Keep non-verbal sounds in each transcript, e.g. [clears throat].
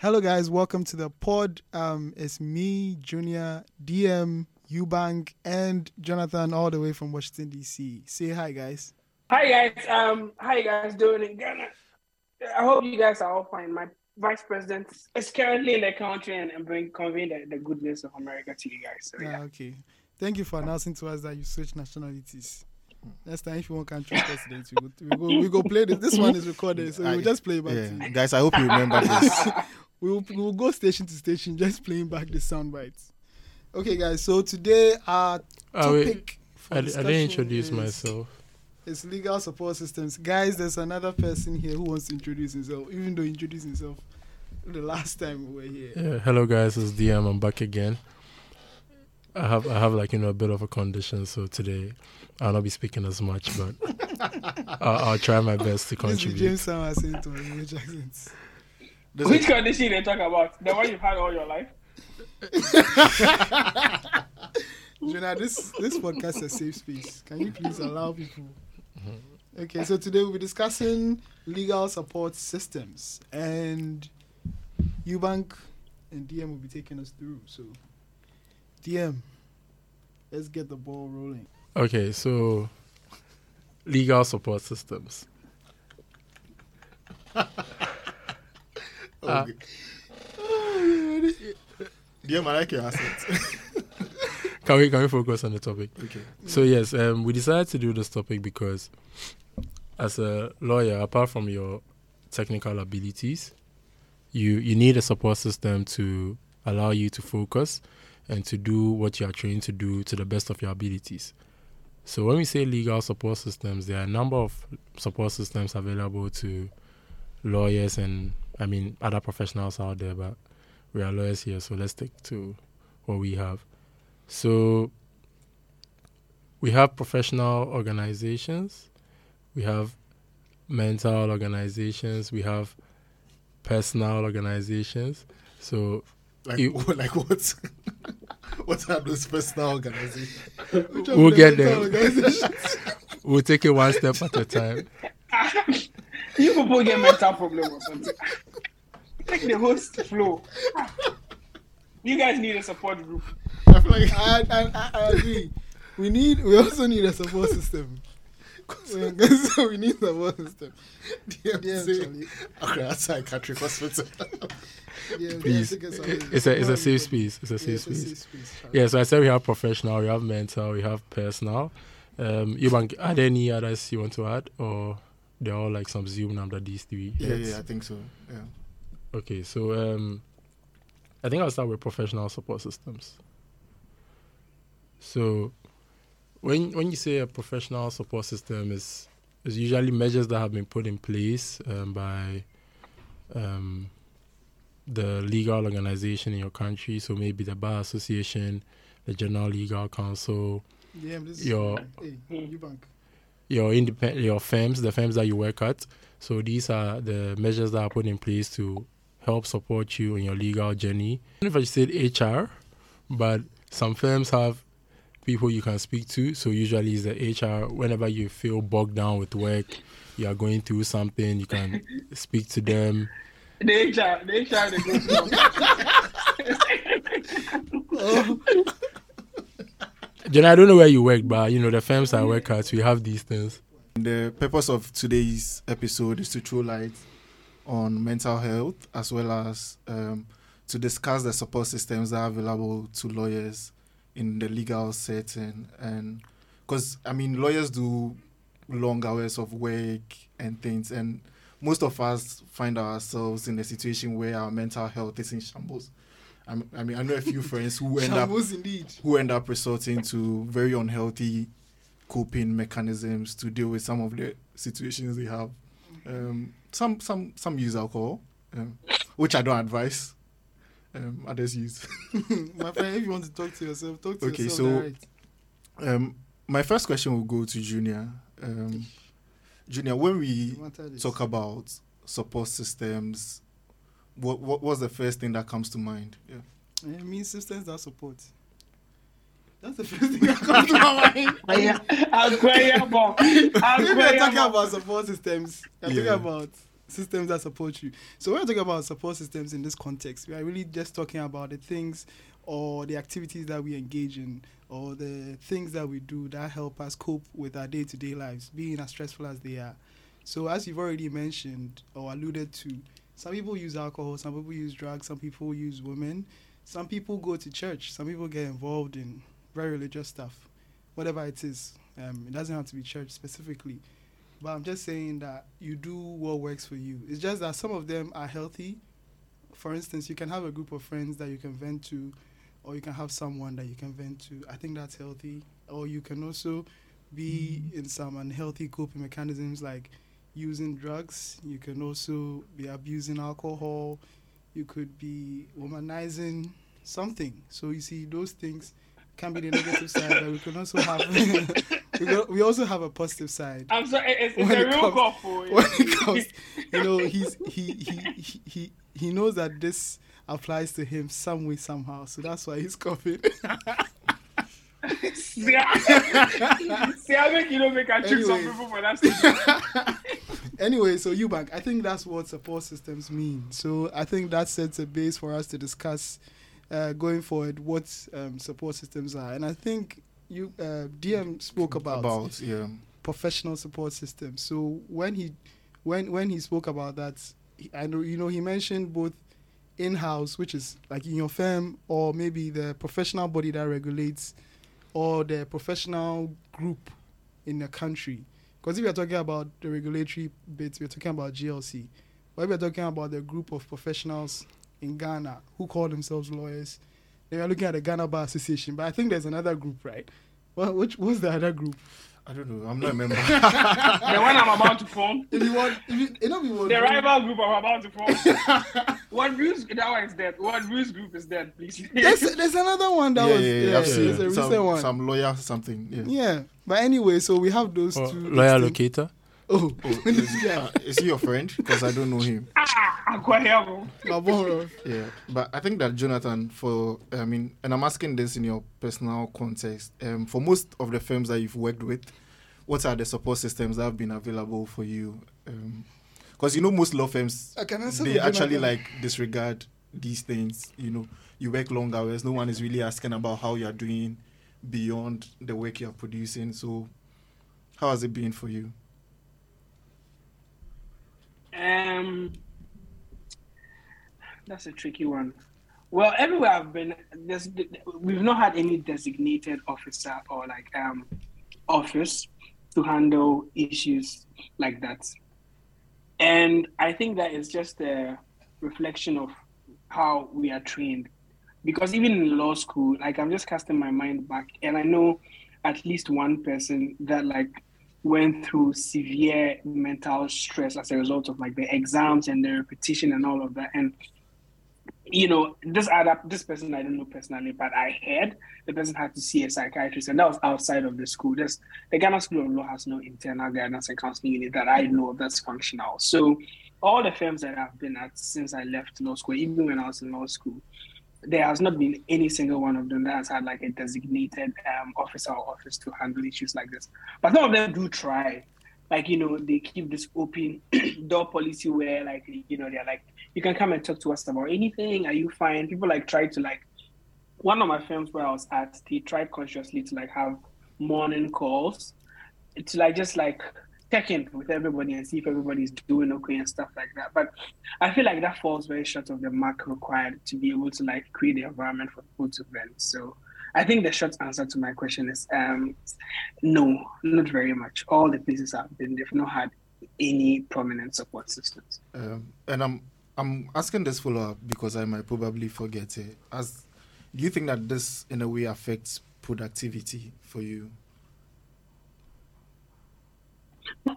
Hello, guys. Welcome to the pod. Um, it's me, Junior, DM, Eubank, and Jonathan, all the way from Washington DC. Say hi, guys. Hi guys, um, how you guys doing in Ghana? I hope you guys are all fine. My vice president is currently in the country and, and bring conveying the, the good news of America to you guys. So Ah, yeah. okay. Thank you for announcing to us that you switch nationalities. Next time, if you want country president, we go, we go, we go play this. This one is recorded, so I- we'll just play it back Yeah, to you. guys, I hope you remember this. [laughs] We'll, we'll go station to station, just playing back the sound bites. Okay, guys. So today our ah, wait. topic for I, I didn't introduce is- myself. It's legal support systems. Guys, there's another person here who wants to introduce himself, even though he introduced himself the last time we were here. Yeah, hello guys, it's DM. I'm back again. I have I have like you know a bit of a condition, so today I'll not be speaking as much, but [laughs] I'll, I'll try my best to contribute. James Sam or English accents. This Which is- condition they talk about? The one you've had all your life? [laughs] Jonah, this this podcast is a safe space. Can you please allow people? Okay, so today we'll be discussing legal support systems, and Eubank and DM will be taking us through. So, DM, let's get the ball rolling. Okay, so legal support systems. [laughs] Oh. Yeah, man, I like your accent. [laughs] Can we can we focus on the topic? okay. So yes, um, we decided to do this topic because, as a lawyer, apart from your technical abilities, you you need a support system to allow you to focus and to do what you are trained to do to the best of your abilities. So when we say legal support systems, there are a number of support systems available to lawyers and I mean other professionals out there, but we are lawyers here, so let's stick to what we have. So we have professional organizations, we have mental organizations, we have personal organizations. So Like, You- [laughs] like what? [laughs] what are those personal organizations? We'll get there. [laughs] we'll take it one step at a time. You people get mental problem or something. Take the host flow. You guys need a support group. I feel like I, I, I, I agree. We need. We also need a support system. We- [laughs] so we need a support system. DM Yeah, [laughs] okay, that's psychiatric hospital. Yeah, [laughs] Please, take us it- it's a it's a Come on, safe space. It's a Yeah, safe it's a space. safe space. Yeah, so I said we have professional, we have mental, we have personal. Um, Eubank, are there any others you want to add, or they're all like some Zoom number these three? yeah, heads? yeah, I think so. Yeah. Okay, so um, I think I'll start with professional support systems. So, when when you say a professional support system is is usually measures that have been put in place um, by um, the legal organization in your country. So maybe the bar association, the general legal council, Yeah, Your- hey, your independent your firms, the firms that you work at. So these are the measures that are put in place to help support you in your legal journey. I don't know if I said HR, but some firms have people you can speak to. So usually it's the HR. Whenever you feel bogged down with work, you are going through something, you can [laughs] speak to them. The HR, the HR, they go through. [laughs] Jen, I don't know where you work, but you know the firms I work at, we have these things. The purpose of today's episode is to throw light on mental health as well as um, to discuss the support systems that are available to lawyers in the legal setting. And because, I mean, lawyers do long hours of work and things, and most of us find ourselves in a situation where our mental health is in shambles. I'm- I mean, I know a few friends who end up indeed. who end up resorting to very unhealthy coping mechanisms to deal with some of the situations they have. Um, some some some use alcohol, um, which I don't advise. Um, others use. [laughs] My friend, if you want to talk to yourself, talk to Okay, yourself. Okay, so- Um, my first question will go to Junior. Um, Junior, when we No matter this. talk about support systems, what what was the first thing that comes to mind? Yeah. It means systems that support. That's the first thing that comes to my [laughs] mind. Incredible. If you're talking about support systems, you're Yeah. talking about systems that support you. So when we're talking about support systems in this context, we are really just talking about the things or the activities that we engage in or the things that we do that help us cope with our day-to-day lives, being as stressful as they are. So as you've already mentioned or alluded to, some people use alcohol, some people use drugs, some people use women, some people go to church, some people get involved in very religious stuff, whatever it is. Um, it doesn't have to be church specifically. But I'm just saying that you do what works for you. It's just that some of them are healthy. For instance, you can have a group of friends that you can vent to, or you can have someone that you can vent to. I think that's healthy. Or you can also be in some unhealthy coping mechanisms like using drugs. You can also be abusing alcohol. You could be womanizing something. So you see, those things can be the negative side, but we can also have [laughs] we, go, we also have a positive side. I'm sorry, it's, it's a it real comes- call for you. When it comes, you know, he's he he he he, he knows that this applies to him some way somehow, so that's why he's coughing. [laughs] See, I [laughs] see, I make you don't make a trick some people for that anyway, so Eubank, I think that's what support systems mean. So I think that sets a base for us to discuss uh, going forward what um, support systems are, and I think you uh, DM spoke about, about yeah. professional support systems. So when he when when he spoke about that, he, I know you know he mentioned both in-house, which is like in your firm, or maybe the professional body that regulates, or the professional group in the country. Because if you're talking about the regulatory bits, we're talking about GLC. But if we're talking about the group of professionals in Ghana who call themselves lawyers, They we're looking at the Ghana Bar Association. But I think there's another group, right? Well, which what's the other group? I don't know. I'm not a member. [laughs] the one I'm about to form, If you want, if you, you know, we want the rival group I'm about to form. [laughs] what news? That one is dead. What news group is dead, please? There's, there's another one that yeah, was yeah, yeah, yeah, I've seen there's a some, recent one. some lawyer something. Yeah. Yeah, but anyway, so we have those two. lawyer locator. Oh, Oh, [laughs] is, uh, is he your friend? Because I don't know him. ah, Aquarium. Maboro. Yeah, but I think that Jonathan, for I mean, and I'm asking this in your personal context. Um, for most of the firms that you've worked with, what are the support systems that have been available for you? Because you know most law firms I can answer they actually Jonathan. like disregard these things. You know, you work long hours. No one is really asking about how you're doing beyond the work you're producing. So, how has it been for you? Um, that's a tricky one. Well, everywhere I've been, we've not had any designated officer or like um office to handle issues like that, and I think that is just a reflection of how we are trained. Because even in law school, like I'm just casting my mind back, and I know at least one person that like went through severe mental stress as a result of like the exams and the repetition and all of that. And you know, this other this person I don't know personally, but I heard the person had to see a psychiatrist, and that was outside of the school. Just the Ghana School of Law has no internal guidance and counseling unit that I know that's functional. So all the firms that I've been at since I left law school, even when I was in law school, there has not been any single one of them that has had like a designated um, officer or office to handle issues like this. But some of them do try. Like, you know, they keep this open [clears throat] door policy where like, you know, they're like, you can come and talk to us about anything. Are you fine? People like try to like one of my firms where I was at, they tried consciously to like have morning calls to like just like check in with everybody and see if everybody's doing okay and stuff like that. But I feel like that falls very short of the mark required to be able to like create the environment for people to vent. So I think the short answer to my question is um, no, not very much. All the places I've been, they've not had any prominent support systems. Um, and I'm I'm asking this follow up because I might probably forget it. As do you think that this in a way affects productivity for you?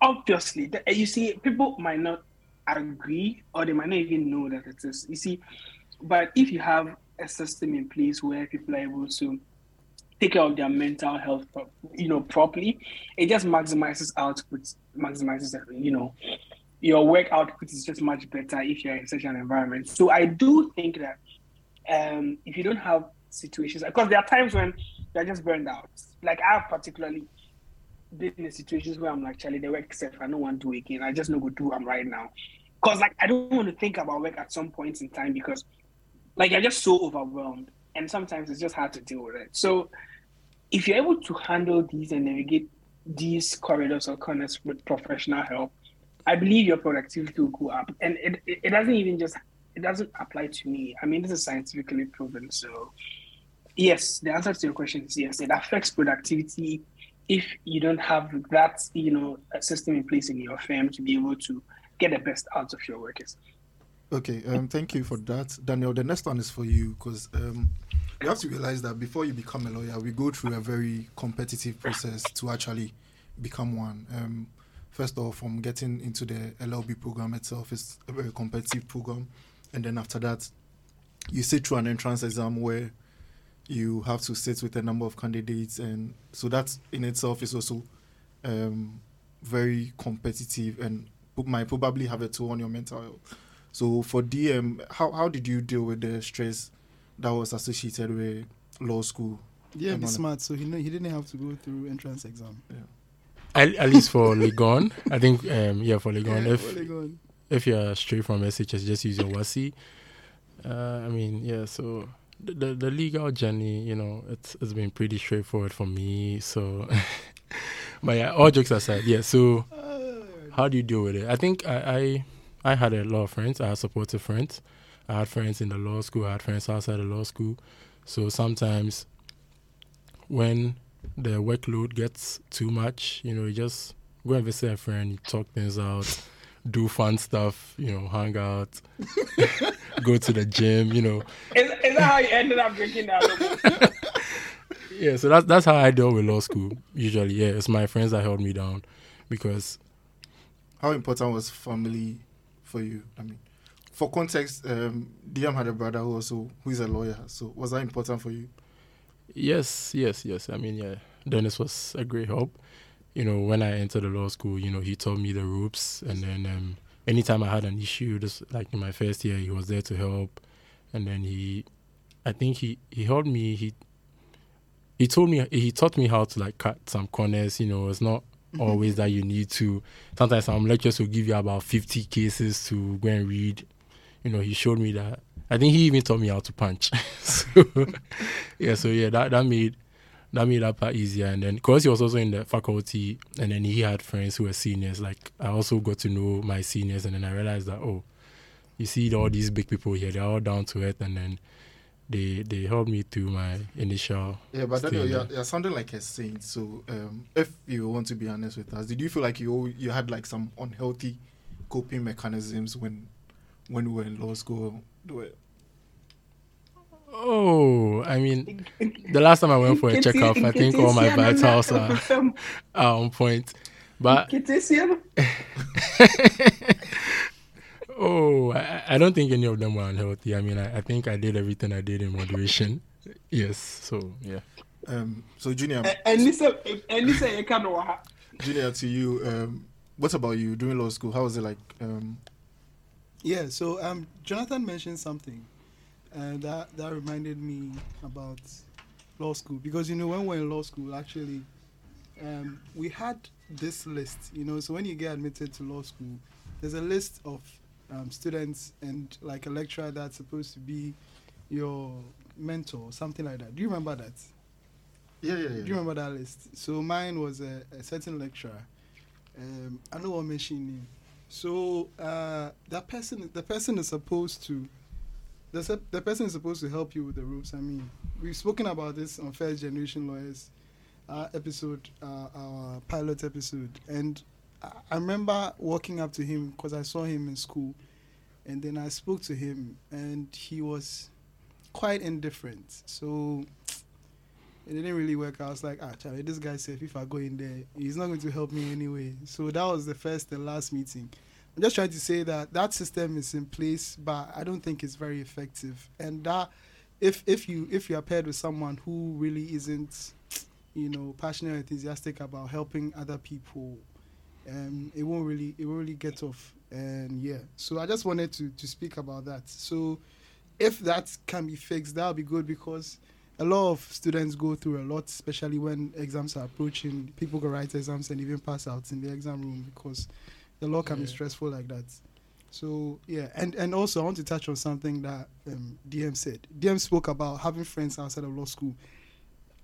Obviously, the- you see, people might not agree or they might not even know that it is. You see, but if you have a system in place where people are able to take care of their mental health, you know, properly, it just maximizes output, maximizes, you know, your work output is just much better if you're in such an environment. So I do think that um, if you don't have situations, because there are times when you're just burned out. Like I've particularly been in situations where I'm like, Charlie, the work stuff I don't want to do again. I just know go do I'm right now. Cause like I don't want to think about work at some point in time because like you're just so overwhelmed and sometimes it's just hard to deal with it. So if you're able to handle these and navigate these corridors or corners with professional help, I believe your productivity will go up. And it, it, it doesn't even just it doesn't apply to me. I mean this is scientifically proven. So yes, the answer to your question is yes. It affects productivity if you don't have that, you know, system in place in your firm to be able to get the best out of your workers. Okay, um, thank you for that, Daniel. The next one is for you because um, you have to realize that before you become a lawyer, we go through a very competitive process to actually become one. Um, first of all, from getting into the LLB program itself, it's a very competitive program, and then after that, you sit through an entrance exam where you have to sit with a number of candidates, and so that in itself is also um, very competitive and might probably have a toll on your mental health. So for DM, how how did you deal with the stress that was associated with law school? Yeah, be smart. So he he didn't have to go through entrance exam. Yeah. At, at least for [laughs] Legon, I think um, yeah for Legon. Yeah, if for Legon. if you're straight from SHS, just use your WASSCE. Uh, I mean, yeah. So the, the the legal journey, you know, it's it's been pretty straightforward for me. So, [laughs] but yeah, all jokes aside, yeah. So how do you deal with it? I think I, I I had a lot of friends. I had supportive friends. I had friends in the law school. I had friends outside the law school. So sometimes when the workload gets too much, you know, you just go and visit a friend, you talk things out, do fun stuff, you know, hang out, [laughs] go to the gym, you know. Is, is that how you ended up drinking that? [laughs] yeah, so that's that's how I deal with law school usually. Yeah, it's my friends that held me down because how important was family for you? I mean, for context, um, DM had a brother who also who is a lawyer. So was that important for you? Yes, yes, yes. I mean, yeah, Dennis was a great help. You know, when I entered the law school, you know, he taught me the ropes, and then um, anytime I had an issue, just like in my first year, he was there to help. And then he, I think he he helped me. He he told me he taught me how to like cut some corners. You know, it's not always that you need to. Sometimes some lectures will give you about 50 cases to go and read. You know, he showed me that. I think he even taught me how to punch. [laughs] so, yeah, so yeah, that, that made that made that part easier. And then, because he was also in the faculty, and then he had friends who were seniors. Like I also got to know my seniors, and then I realized that oh, you see all these big people here, they're all down to earth, and then they they helped me through my initial. Yeah, but Daniel, you're, you're sounding like a saint. So, um, if you want to be honest with us, did you feel like you you had like some unhealthy coping mechanisms when when we were in law school? Do it. Oh, I mean, [laughs] the last time I went for a checkup, I think all my vitals are, are on point. But [laughs] oh, I, I don't think any of them were unhealthy. I mean, I, I think I did everything I did in moderation. Yes, so yeah. Um, so Junior, And listen, and listen, you can't know Junior, to you, um, what about you during law school? How was it like? Um, Yeah, so um, Jonathan mentioned something uh, that that reminded me about law school because you know when we're in law school, actually, um, we had this list. You know, so when you get admitted to law school, there's a list of um, students and like a lecturer that's supposed to be your mentor, something like that. Do you remember that? yeah, yeah, Do you remember that list? So mine was a, a certain lecturer. Um, I know what mention name. So uh, that person, the person is supposed to, the the person is supposed to help you with the rules. I mean, we've spoken about this on First Generation Lawyers uh, episode, uh, our pilot episode, and I, I remember walking up to him because I saw him in school, and then I spoke to him, and he was quite indifferent. So it didn't really work. I was like, ah, Charlie, this guy said if I go in there, he's not going to help me anyway. So that was the first and last meeting. I'm just trying to say that that system is in place, but I don't think it's very effective. And that, if if you if you are paired with someone who really isn't, you know, passionate or enthusiastic about helping other people, um, it won't really it won't really get off. And yeah, so I just wanted to to speak about that. So if that can be fixed, that would be good because a lot of students go through a lot, especially when exams are approaching. People go write exams and even pass out in the exam room because the law can be stressful like that. So yeah, and and also I want to touch on something that um, DM said. DM spoke about having friends outside of law school.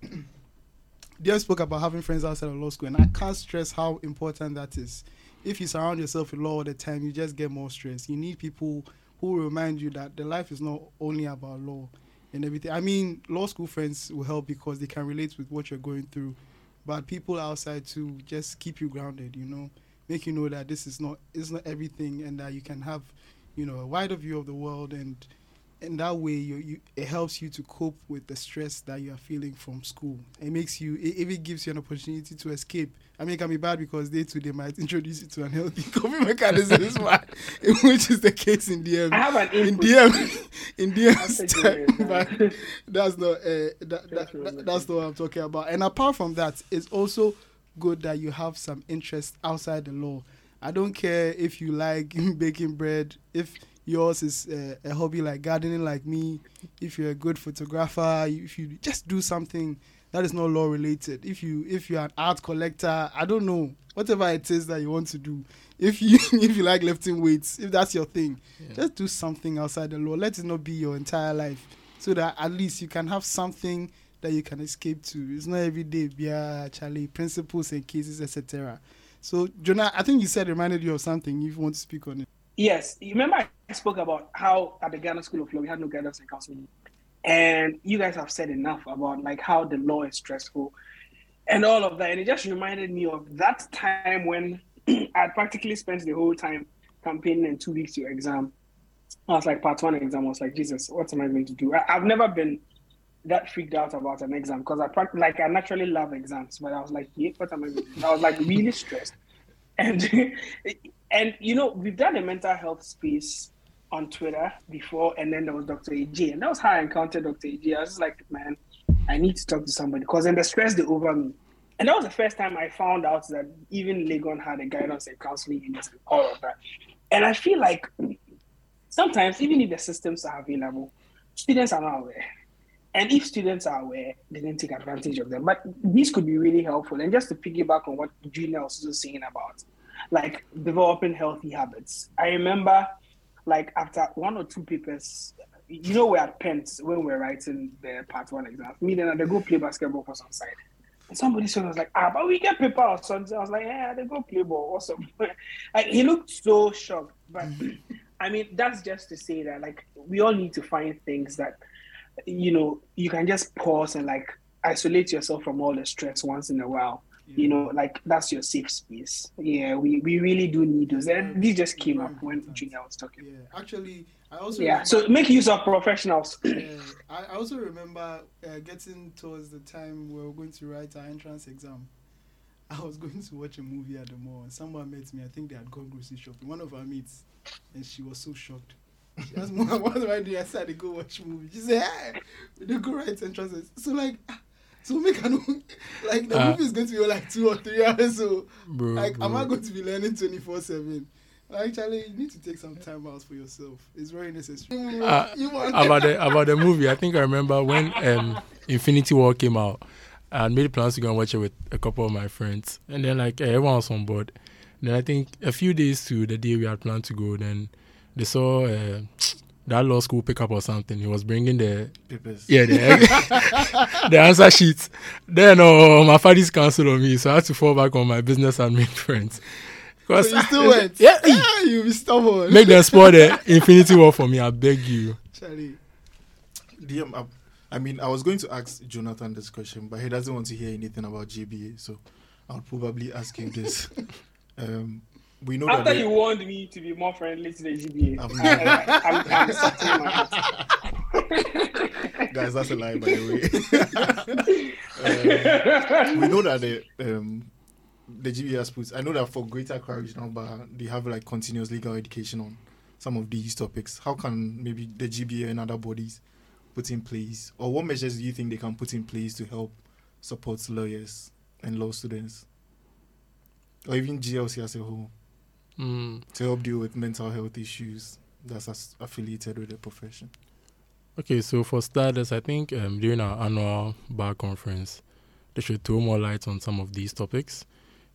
[clears throat] DM spoke about having friends outside of law school, and I can't stress how important that is. If you surround yourself with law all the time, you just get more stress. You need people who remind you that the life is not only about law and everything. I mean, law school friends will help because they can relate with what you're going through, but people outside too just keep you grounded. You know, make you know that this is not it's not everything, and that you can have, you know, a wider view of the world, and in that way, you, you it helps you to cope with the stress that you are feeling from school. It makes you, it even gives you an opportunity to escape. I mean, it can be bad because day to day might [laughs] introduce you to unhealthy [laughs] coping mechanisms, [laughs] which is the case in DM. I have an in. DM, in After DM's time, Julius, but that's not uh, that, that, That's that- that's not what I'm talking about. And apart from that, it's also good that you have some interest outside the law. I don't care if you like [laughs] baking bread, if yours is uh, a hobby like gardening, like me, if you're a good photographer, if you just do something that is not law related. If you if you're an art collector, I don't know whatever it is that you want to do. If you [laughs] if you like lifting weights, if that's your thing, just do something outside the law. Let it not be your entire life, so that at least you can have something that you can escape to. It's not every day, yeah, Charlie, principles and cases, etc. So, Jonah, I think you said reminded you of something. If you want to speak on it, Yes, you remember I spoke about how at the Ghana School of Law we had no guidance and counseling, and you guys have said enough about like how the law is stressful and all of that, and it just reminded me of that time when [clears throat] I practically spent the whole time campaigning and two weeks to exam. I was like part one exam. I was like, Jesus, what am I going to do? I, I've never been that freaked out about an exam because I like I naturally love exams, but I was like, yeah, what am I going to do? I was like really stressed, [laughs] and and you know we've done a mental health space on Twitter before, and then there was Dr. AJ, and that was how I encountered Dr. AJ. I was like, man, I need to talk to somebody because then the stress they over me. And that was the first time I found out that even Legon had a guidance and counseling unit and all of that. And I feel like sometimes, even if the systems are available, students are not aware. And if students are aware, they didn't take advantage of them. But these could be really helpful. And just to piggyback on what Gina was also saying about, like developing healthy habits. I remember, like after one or two papers, you know, we're at Pence when we're writing the part one exam. Me then they go play basketball for some side. And somebody said, I was like, ah, but we get paper or something. I was like, yeah, they go play ball or something. [laughs] like, he looked so shocked. But I mean, that's just to say that, like, we all need to find things that, you know, you can just pause and, like, isolate yourself from all the stress once in a while. You know, like, that's your safe space. Yeah, we, we really do need those. And these just came up when Junior was talking. yeah. Actually, I also Yeah, remember- so make use of professionals. yeah, [clears throat] I I also remember uh, getting towards the time we were going to write our entrance exam. [laughs] I was going to watch a movie at the mall, and someone met me. I think they had gone grocery shopping. One of our mates, and she was so shocked. [laughs] Asked me, "What am I doing?" I said, "I go watch movie." She said, "Hey, dey go write entrances." So like, ah, so make an [laughs] like the Ah. movie is going to be like two or three hours. So Bro, like, am I going to be learning twenty four seven? Like, Charlie, you need to take some time out for yourself. It's very necessary. Ah, [laughs] You want- about the about the movie, I think I remember when um, Infinity War came out. I made plans to go and watch it with a couple of my friends, and then like everyone was on board. Then I think a few days to the day we had planned to go, then they saw uh, that law school pickup or something. He was bringing the Papers. yeah the [laughs] the answer sheet. Then uh, my father's cancelled on me, so I had to fall back on my business admin friends. So Because you still [laughs] went? Yeah, Yeah, you be stubborn. make them spoil the [laughs] Infinity War for me. I beg you. Charlie. DM, I, I mean, I was going to ask Jonathan this question, but he doesn't want to hear anything about GBA, so I'll probably ask you this. um, we know After that you warned me to be more friendly to the GBA, I'm I, I, I'm, I'm softening my heart. guys, that's a lie, by the way. Um, we know that the um, the GBA has put. I know that for greater courage now, but they have like continuous legal education on some of these topics. How can maybe the GBA and other bodies put in place, or what measures do you think they can put in place to help support lawyers and law students, or even GLC as a whole, Mm. to help deal with mental health issues that's as- affiliated with the profession? Okay, so for starters, I think um, during our annual bar conference, they should throw more light on some of these topics.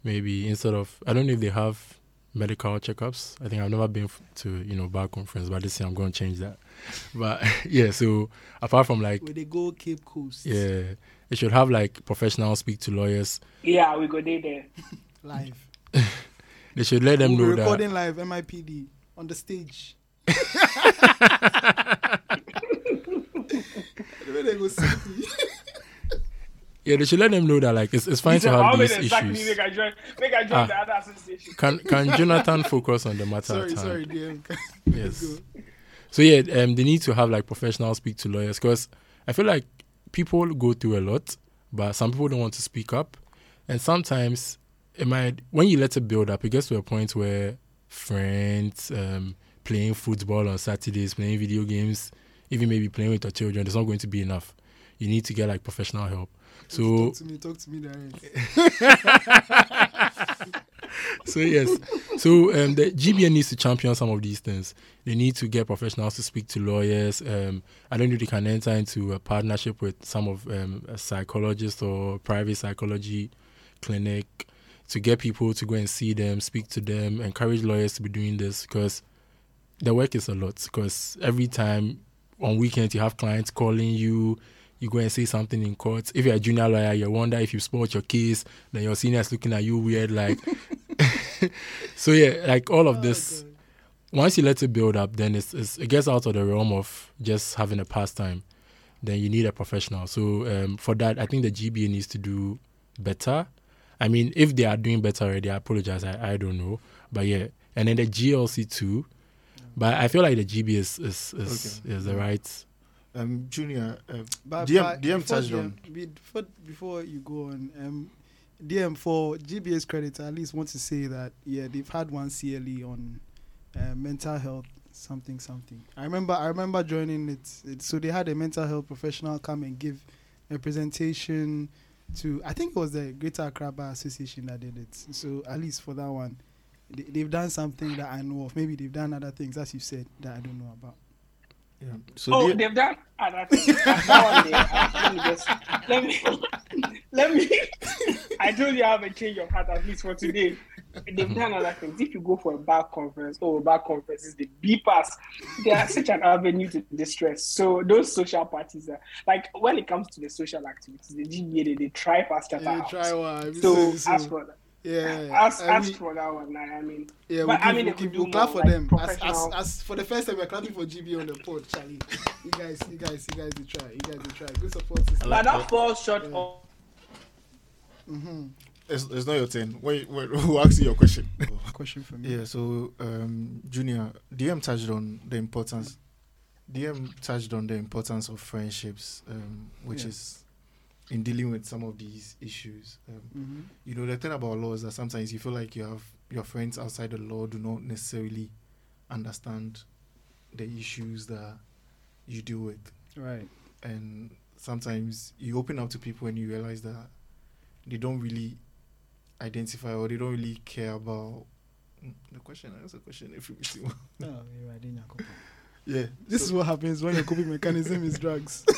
Maybe instead of, I don't know if they have medical checkups. I think I've never been f- to you know bar conference, but this year I'm going to change that. [laughs] But [laughs] yeah, so apart from like Where they go Cape Coast. yeah, it should have like professionals speak to lawyers. Yeah, we go there there. [laughs] Live. They should let them we'll know be that recording live MIPD on the stage. [laughs] the way they go see me. yeah, they should let them know that like it's, it's fine to have these issues. make I join, make I join Ah. the other association. Can can [laughs] Jonathan focus on the matter sorry, at hand? sorry, DM. [laughs] Yes. So yeah, um, they need to have like professionals speak to lawyers because I feel like people go through a lot, but some people don't want to speak up, and sometimes it might when you let it build up, it gets to a point where friends um, playing football on Saturdays, playing video games, even maybe playing with your children, it's not going to be enough. You need to get like professional help. So talk to me, talk to me direct. [laughs] so yes so um, the gba needs to champion some of these things they need to get professionals to speak to lawyers um, i don't know if they can enter into a partnership with some of um, a psychologist or private psychology clinic to get people to go and see them speak to them encourage lawyers to be doing this because the work is a lot because every time on weekends you have clients calling you you go and say something in court. If you're a junior lawyer you wonder if you spoiled your case then your seniors looking at you weird like [laughs] so yeah like all of this once you let it build up then it's, it's it gets out of the realm of just having a pastime then you need a professional. So um, for that i think the gba needs to do better i mean if they are doing better already i apologize i, I don't know but yeah and then the glc too but i feel like the gb is is, is, Okay. is the right Um, Junior, uh, But, DM but DM before touched DM, on. Before, before you go on, um, DM for GBS credit, I at least want to say that yeah, they've had one CLE on uh, mental health something something. I remember I remember joining it, it. So they had a mental health professional come and give a presentation to I think it was the Greater Accra Association that did it. So at least for that one, they, they've done something that I know of. Maybe they've done other things, as you said, that I don't know about. Yeah. So oh, the- they've done other things. That one there, let me just let me [laughs] let me. [laughs] I told you I have a change of heart at least for today. They've done other things. If you go for a bar conference, oh, bar conferences, the beepers, they are such an avenue to distress. So those social parties are like when it comes to the social activities, the GBA they, they try faster. Yeah, try one. So So- ask for that. Yeah, ask, I ask mean- for that one. I mean, Yeah, But, we I mean, we they could give, do we clap for like, them. As, as, as for the first time, we're clapping for GB on the pod, Charlie. You guys, you guys, you guys, they try. You guys, they try. Good support system. but that falls short Yeah. of Mm-hmm. It's, it's not your turn. When, when, [laughs] who asked you your question? Question for me. Yeah, so um, Junior, DM touched on the importance. DM touched on the importance of friendships, um, which Yeah. is in dealing with some of these issues. Um, Mm-hmm. you know, the thing about law is that sometimes you feel like you have your friends outside the law do not necessarily understand the issues that you deal with, Right. and sometimes you open up to people and you realize that they don't really identify or they don't really care about Mm, the question. That's a question. If you see one. [laughs] No, you're right. then you're. Yeah. This so- is what happens when your coping mechanism is drugs. [laughs]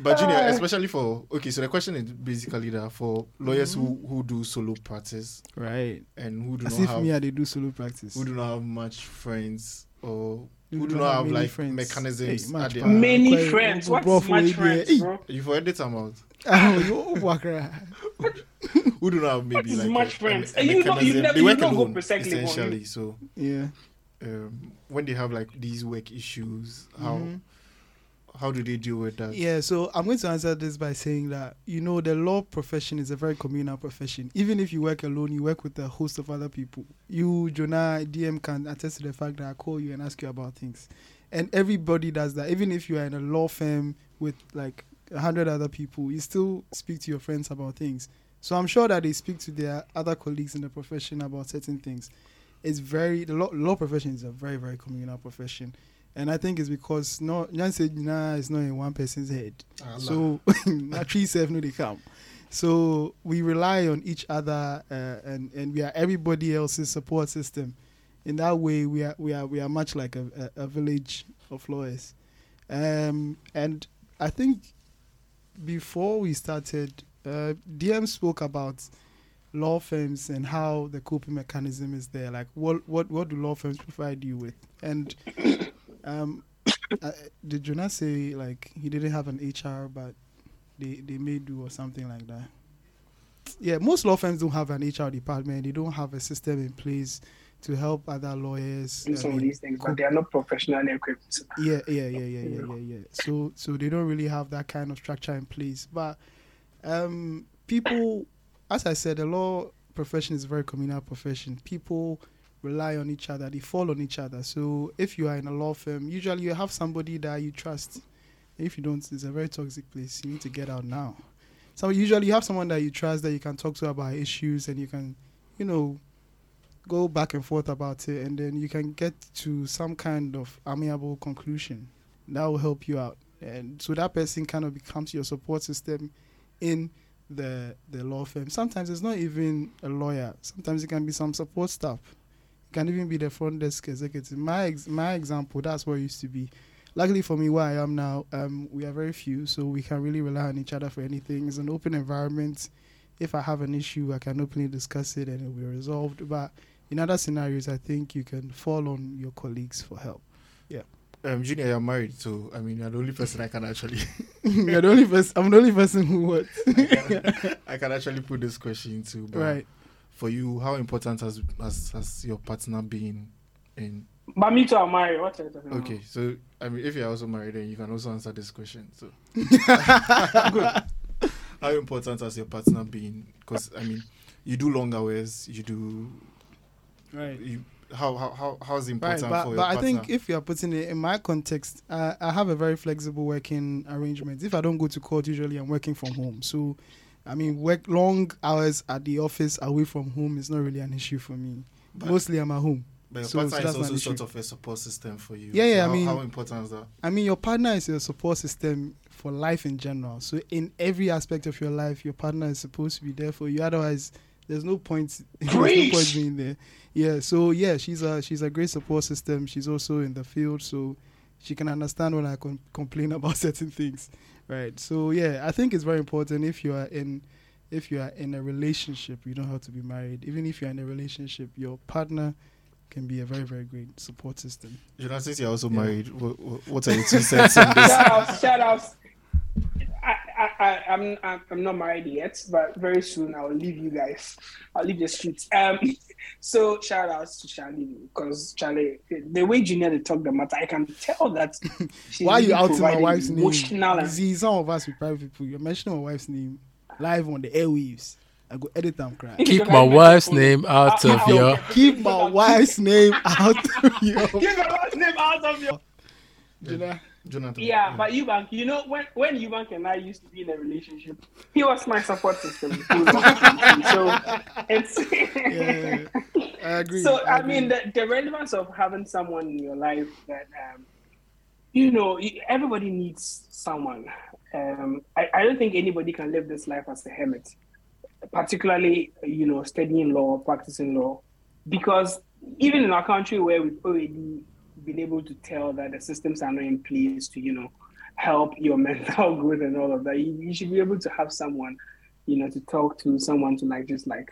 But Junior, Ah. especially for okay, so the question is basically that for lawyers who who do solo practice right. and who do As not if have me, they do solo practice. who do not have much friends or You who do not have many like friends. mechanisms Hey, much at the- power. many friends. quite What's rough much way friends, there. bro? you for edit them out. Oh, you wakra. [laughs] Who do not have maybe What is like much a, friends? A, a And you know- you mechanism. never- they you work don't go alone per second for essentially. So Yeah. um, when they have like these work issues, how Mhm. how do they deal with that? Yeah, so I'm going to answer this by saying that you know the law profession is a very communal profession. Even if you work alone, you work with a host of other people. You, Jonah, DM can attest to the fact that I call you and ask you about things, and everybody does that. Even if you are in a law firm with like a hundred other people, you still speak to your friends about things. So I'm sure that they speak to their other colleagues in the profession about certain things. It's very the law, law profession is a very very communal profession. And I think it's because no, Jan said nah, it's not in one person's head. Allah. So not three self no they come. So we rely on each other, uh, and and we are everybody else's support system. In that way, we are we are we are much like a, a, a village of lawyers. Um, and I think before we started, uh, DM spoke about law firms and how the coping mechanism is there. Like, what what what do law firms provide you with? And [coughs] um, uh, did Jonas say like he didn't have an HR, but they they may do or something like that? Yeah, most law firms don't have an HR department. They don't have a system in place to help other lawyers do I some of these things, but they are not professionally equipped. yeah yeah yeah [laughs] yeah yeah yeah yeah. So so they don't really have that kind of structure in place. But um people as i said the law profession is a very communal profession. People rely on each other they fall on each other. So if you are in a law firm usually you have somebody that you trust. If you don't it's a very toxic place. You need to get out now. So usually you have someone that you trust that you can talk to about issues and you can you know go back and forth about it and then you can get to some kind of amiable conclusion that will help you out. And so that person kind of becomes your support system in the the law firm. Sometimes it's not even a lawyer. Sometimes it can be some support staff. It can even be the front desk executive. My ex- my example that's what it used to be. Luckily for me where i am now um, we are very few so we can really rely on each other for anything. It's an open environment. If i have an issue i can openly discuss it and it will be resolved. But in other scenarios, I think you can fall on your colleagues for help. Yeah. Um, Junior, you're married, so I mean, you're the only person I can actually, [laughs] You're the only person. I'm the only person who what? [laughs] I can, I can actually put this question to. But right. For you, how important has has has your partner been in? But me too, I'm married. What are you talking about? Okay, so I mean, if you're also married, then you can also answer this question. So, [laughs] how important has your partner been? Because I mean, you do long hours, you do Right. you. How how how how's it Right, important but, for your but I partner? think if you are putting it in my context, uh, I have a very flexible working arrangement. If I don't go to court, usually I'm working from home. So, I mean, work long hours at the office away from home is not really an issue for me. But- Mostly I'm at home. but your so- partner so is also sort of a support system for you. Yeah, yeah, I how, mean- how important is that? I mean, your partner is your support system for life in general. So in every aspect of your life, your partner is supposed to be there for you. Otherwise, there's no point. [laughs] there's no point being there. Yeah. So yeah, she's a she's a great support system. She's also in the field, so she can understand when I com- complain [laughs] about certain things, right? So yeah, I think it's very important if you are in if you are in a relationship, you don't have to be married. Even if you're in a relationship, your partner can be a very very great support system. Jonas, since you're also Yeah. married, what, what are your two cents on this? shout outs, shout outs. I, I, I, I'm, I'm I'm not married yet, but very soon I will leave you guys. I'll leave the streets. Um, [laughs] so shout outs to Charlie because Charlie, the way Junior they talk the matter, I can tell that. [laughs] she's Why are you really outing my wife's name? emotional and- See, some of us with private people, you're mentioning my wife's name live on the airwaves. I go edit them cry. Keep my wife's name out of your. Keep my wife's name out of your. Keep my wife's name out of your. Jonah. Jonathan. Yeah, but Eubank, you know, when when Eubank and I used to be in a relationship, he was my support system. [laughs] so it's [laughs] Yeah, I agree. so I agree. mean the, the relevance of having someone in your life that um, you know everybody needs someone. Um, I, I don't think anybody can live this life as a hermit, particularly you know studying law, practicing law, because even in our country where we've already been able to tell that the systems are not in place to you know help your [laughs] mental growth and all of that, you, you should be able to have someone you know to talk to, someone to like just like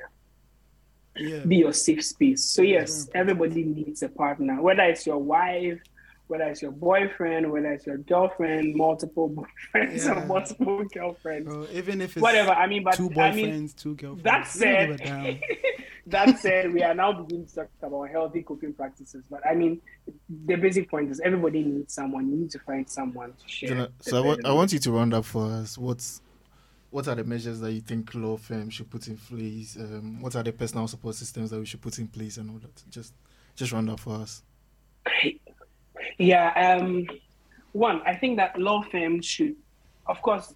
yeah. be your safe space. So yes, Very everybody needs a partner, whether it's your wife, whether it's your boyfriend, whether it's your girlfriend, multiple [laughs] boyfriends Yeah. or multiple girlfriends, Bro, even if it's whatever. I mean, but two I mean, boyfriends, two girlfriends. that we don't said, [laughs] that said, we are now beginning to talk about healthy coping practices. But I mean, the basic point is everybody needs someone. You need to find someone to share. Jonah, the so I want, want you to round up for us. What's what are the measures that you think law firms should put in place? Um, what are the personal support systems that we should put in place and all that? Just just round up for us. Yeah, um, one, I think that law firms should, of course,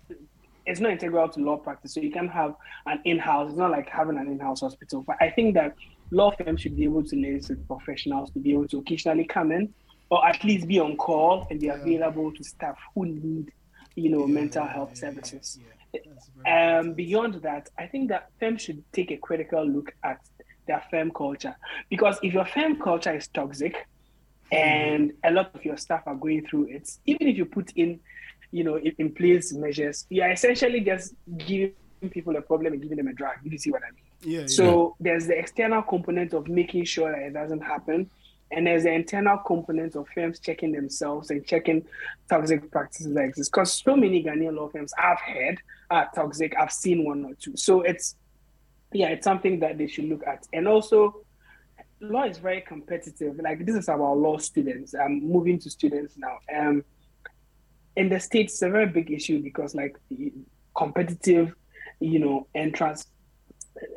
it's not integral to law practice, so you can have an in-house. It's not like having an in-house hospital, but I think that law firms should be able to liaise with professionals to be able to occasionally come in, or at least be on call and be Yeah. available to staff who need, you know, Yeah, mental health yeah, services. Um, beyond that, I think that firms should take a critical look at their firm culture because if your firm culture is toxic and a lot of your staff are going through it, even if you put in, you know, in, in place measures, you are essentially just giving people a problem and giving them a drug. If you see what I mean. Yeah, yeah. So there's the external component of making sure that it doesn't happen. And there's the internal component of firms checking themselves and checking toxic practices that exist. Because so many Ghanaian law firms I've heard are toxic. I've seen one or two. So it's yeah, it's something that they should look at. And also law is very competitive. Like this is about law students. I'm moving to students now. Um in the States it's a very big issue because like competitive, you know, entrance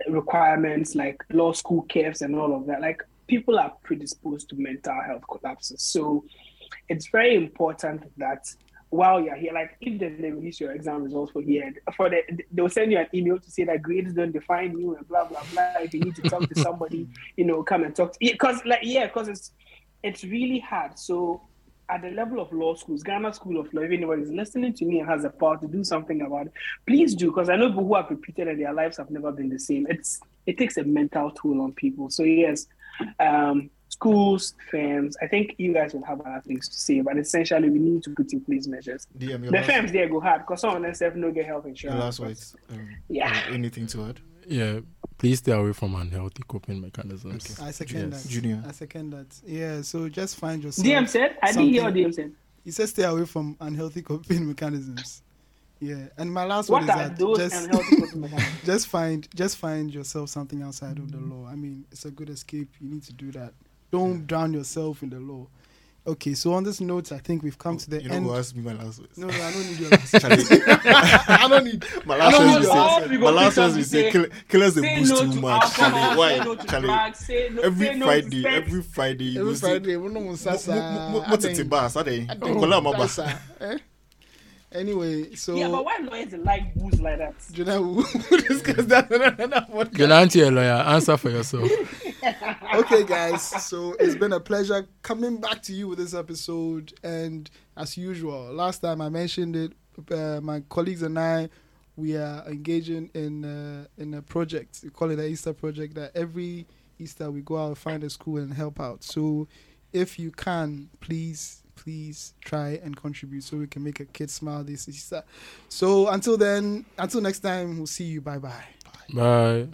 requirements like law school caves and all of that. Like people are predisposed to mental health collapses. So it's very important that while you're here, like if they release your exam results for here, for the they'll send you an email to say that grades don't define you and blah blah blah. If you need to talk to somebody, [laughs] you know, come and talk to because like yeah, because it's it's really hard. So at the level of law schools, Ghana School of Law, if anyone is listening to me and has the power to do something about it, please do because I know people who have repeated and their lives have never been the same. It's it takes a mental toll on people. So yes, um, schools, firms. I think you guys will have other things to say, but essentially we need to put in place measures. DM, The last, firms there go hard because some of them self no get health insurance. last words. Um, Yeah. uh, anything to add? Yeah, please stay away from unhealthy coping mechanisms. I second Yes. that. Junior. I second that. Yeah, so just find yourself. DM said, I didn't hear DM said. He said stay away from unhealthy coping mechanisms. Yeah, and my last one is are that those just unhealthy coping [laughs] mechanisms? just find just find yourself something outside of the law. I mean, it's a good escape. You need to do that. Don't drown yourself in the law. Okay, so on this note, I think we've come to the end. you end. know who asked me my last words? No, no, I don't need your [laughs] last. Charlie, I don't need. [laughs] my last words need say, my last words will Say say, kill, killers they Say boost no too to much. alcohol, Charlie, why? Say no to Charlie, drugs, say no, every say no Friday, to every Friday, you Every go Friday, we don't Mo- sasa. mo- mo- mo tete ba, Saturday. Nkola ma ba. Sasa, eh? Anyway, so Yeah, but why lawyers like booze like that? do you know we'll [laughs] discuss that in another podcast. You're not a lawyer. Answer for yourself. Okay, guys. So it's been a pleasure coming back to you with this episode. And as usual, last time I mentioned it, uh, my colleagues and I, we are engaging in uh, in a project. We call it the Easter project. That every Easter we go out find a school and help out. So if you can, please. Please try and contribute so we can make a kid smile this Easter. So until then, until next time, we'll see you. Bye bye. Bye.